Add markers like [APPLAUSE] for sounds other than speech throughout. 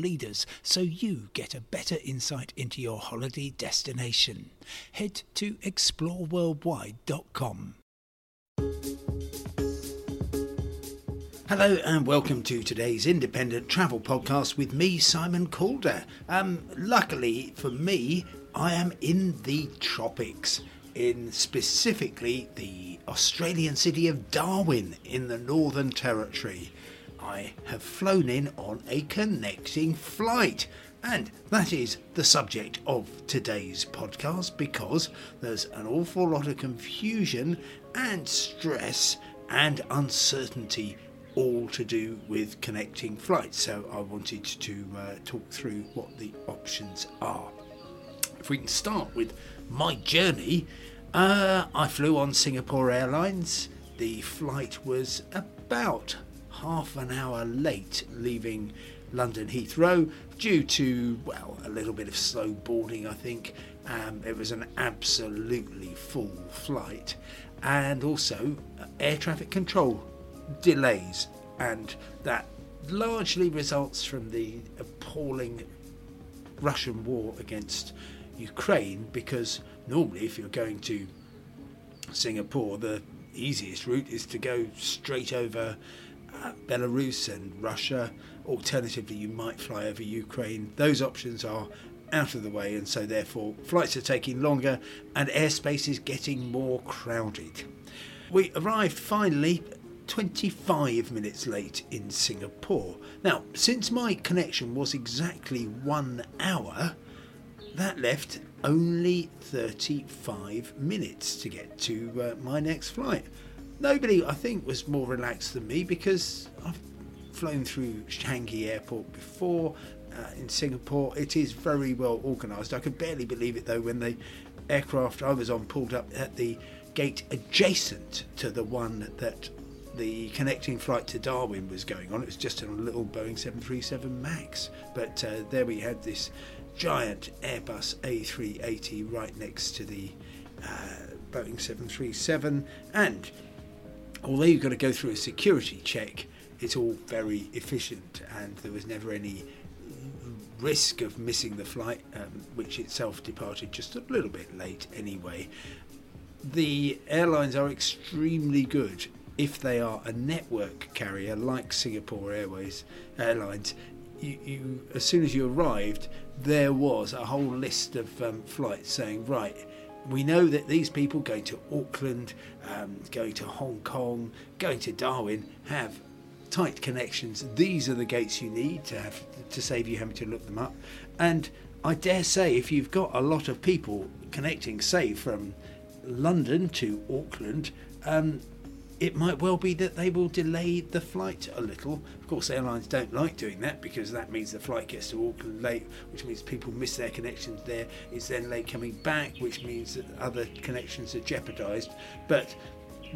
leaders so you get a better insight into your holiday destination. Head to exploreworldwide.com. Hello and welcome to today's independent travel podcast with me, Simon Calder. Um, luckily for me, I am in the tropics, in specifically the Australian city of Darwin in the Northern Territory. I have flown in on a connecting flight. And that is the subject of today's podcast because there's an awful lot of confusion and stress and uncertainty all to do with connecting flights. So I wanted to uh, talk through what the options are. If we can start with my journey, uh, I flew on Singapore Airlines. The flight was about half an hour late leaving London Heathrow due to, well, a little bit of slow boarding, I think. Um, it was an absolutely full flight. And also uh, air traffic control delays. And that largely results from the appalling Russian war against Ukraine because normally, if you're going to Singapore, the easiest route is to go straight over Belarus and Russia. Alternatively, you might fly over Ukraine. Those options are out of the way, and so therefore flights are taking longer and airspace is getting more crowded. We arrived finally 25 minutes late in Singapore. Now, since my connection was exactly one hour, that left only 35 minutes to get to uh, my next flight. Nobody, I think, was more relaxed than me because I've flown through Changi Airport before uh, in Singapore. It is very well organised. I could barely believe it though when the aircraft I was on pulled up at the gate adjacent to the one that the connecting flight to Darwin was going on. It was just a little Boeing 737 MAX. But uh, there we had this giant Airbus A380 right next to the uh, Boeing 737. And although you've got to go through a security check, it's all very efficient and there was never any risk of missing the flight, um, which itself departed just a little bit late anyway. The airlines are extremely good if they are a network carrier like Singapore Airways Airlines. You, you as soon as you arrived, there was a whole list of um, flights saying, right, we know that these people going to Auckland, um, going to Hong Kong, going to Darwin have tight connections. These are the gates you need to have to save you having to look them up. And I dare say, if you've got a lot of people connecting, say from London to Auckland, um, it might well be that they will delay the flight a little. Of course, airlines don't like doing that because that means the flight gets to Auckland late, which means people miss their connections there. It's then late coming back, which means that other connections are jeopardised. But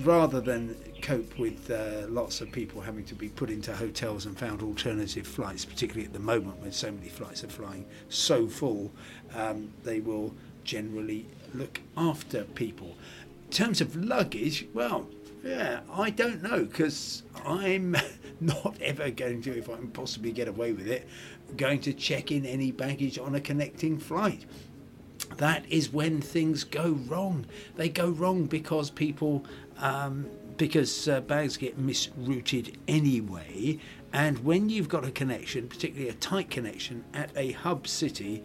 rather than cope with uh, lots of people having to be put into hotels and found alternative flights, particularly at the moment when so many flights are flying so full, um, they will generally look after people. In terms of luggage, well, yeah, I don't know because I'm [LAUGHS] not ever going to, if I can possibly get away with it, going to check in any baggage on a connecting flight. That is when things go wrong. They go wrong because people, um, because uh, bags get misrouted anyway. And when you've got a connection, particularly a tight connection at a hub city,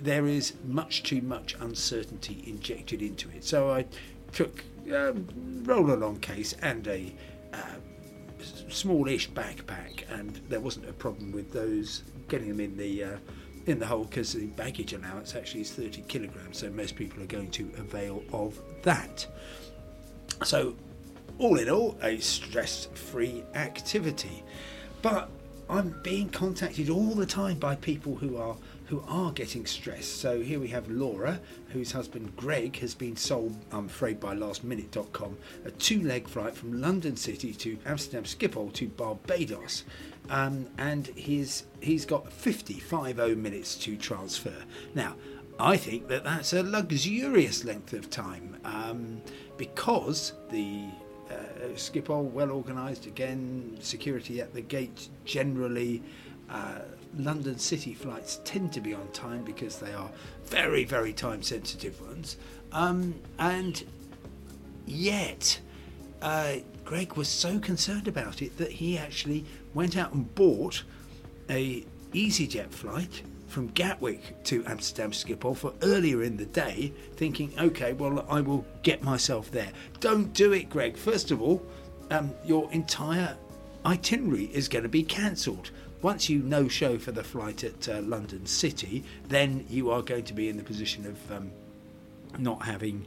there is much too much uncertainty injected into it. So I took um, roll along case and a uh, smallish backpack, and there wasn't a problem with those getting them in the uh, in the hole because the baggage allowance actually is 30 kilograms, so most people are going to avail of that. So, all in all, a stress-free activity. But I'm being contacted all the time by people who are who are getting stressed. So here we have Laura, whose husband Greg has been sold, I'm afraid, by lastminute.com, a two leg flight from London City to Amsterdam Schiphol to Barbados. Um, and he's, he's got 50, 50 minutes to transfer. Now, I think that that's a luxurious length of time um, because the uh, Schiphol well organised again, security at the gate generally. Uh, London City flights tend to be on time because they are very, very time sensitive ones. Um, and yet, uh, Greg was so concerned about it that he actually went out and bought a EasyJet flight from Gatwick to Amsterdam Schiphol for earlier in the day, thinking, okay, well, I will get myself there. Don't do it, Greg. First of all, um, your entire itinerary is going to be cancelled. Once you no show for the flight at uh, London City, then you are going to be in the position of um, not having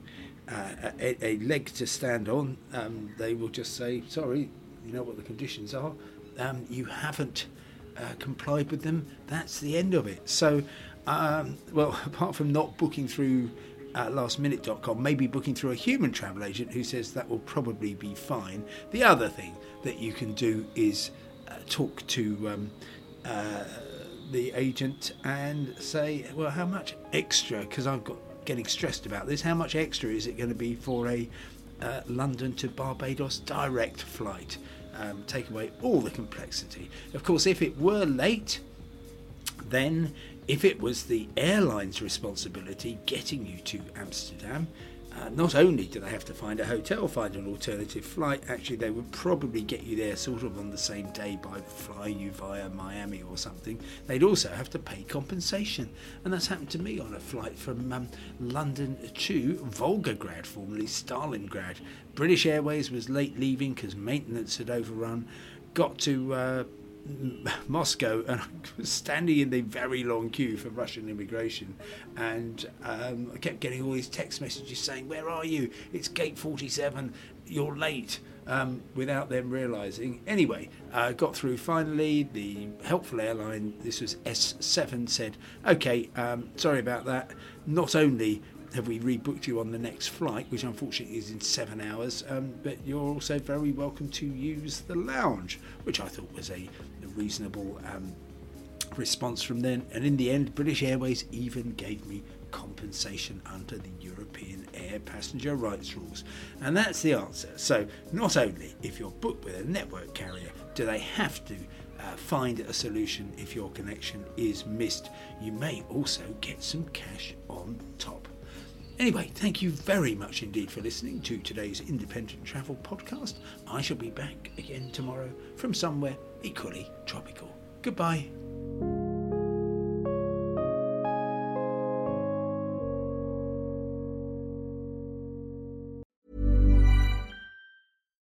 uh, a, a, leg to stand on. Um, they will just say, sorry, you know what the conditions are. Um, you haven't uh, complied with them. That's the end of it. So, um, well, [LAUGHS] apart from not booking through uh, lastminute.com, maybe booking through a human travel agent who says that will probably be fine. The other thing that you can do is talk to um, uh, the agent and say, well, how much extra? Because I've got getting stressed about this. How much extra is it going to be for a uh, London to Barbados direct flight? Um, take away all the complexity. Of course, if it were late, then if it was the airline's responsibility getting you to Amsterdam, uh, not only do they have to find a hotel, find an alternative flight, actually, they would probably get you there sort of on the same day by flying you via Miami or something. They'd also have to pay compensation. And that's happened to me on a flight from um, London to Volgograd, formerly Stalingrad. British Airways was late leaving because maintenance had overrun. Got to uh, Moscow and I [LAUGHS] was standing in the very long queue for Russian immigration and um, I kept getting all these text messages saying, Where are you? It's gate 47, you're late. Um, without them realizing. Anyway, uh, got through finally. The helpful airline, this was S7, said, Okay, um, sorry about that. Not only have we rebooked you on the next flight, which unfortunately is in seven hours, um, but you're also very welcome to use the lounge, which I thought was a, a reasonable um, response from them. And in the end, British Airways even gave me compensation under the European air passenger rights rules. And that's the answer. So, not only if you're booked with a network carrier, do they have to uh, find a solution if your connection is missed, you may also get some cash on top. Anyway, thank you very much indeed for listening to today's Independent Travel Podcast. I shall be back again tomorrow from somewhere equally tropical. Goodbye.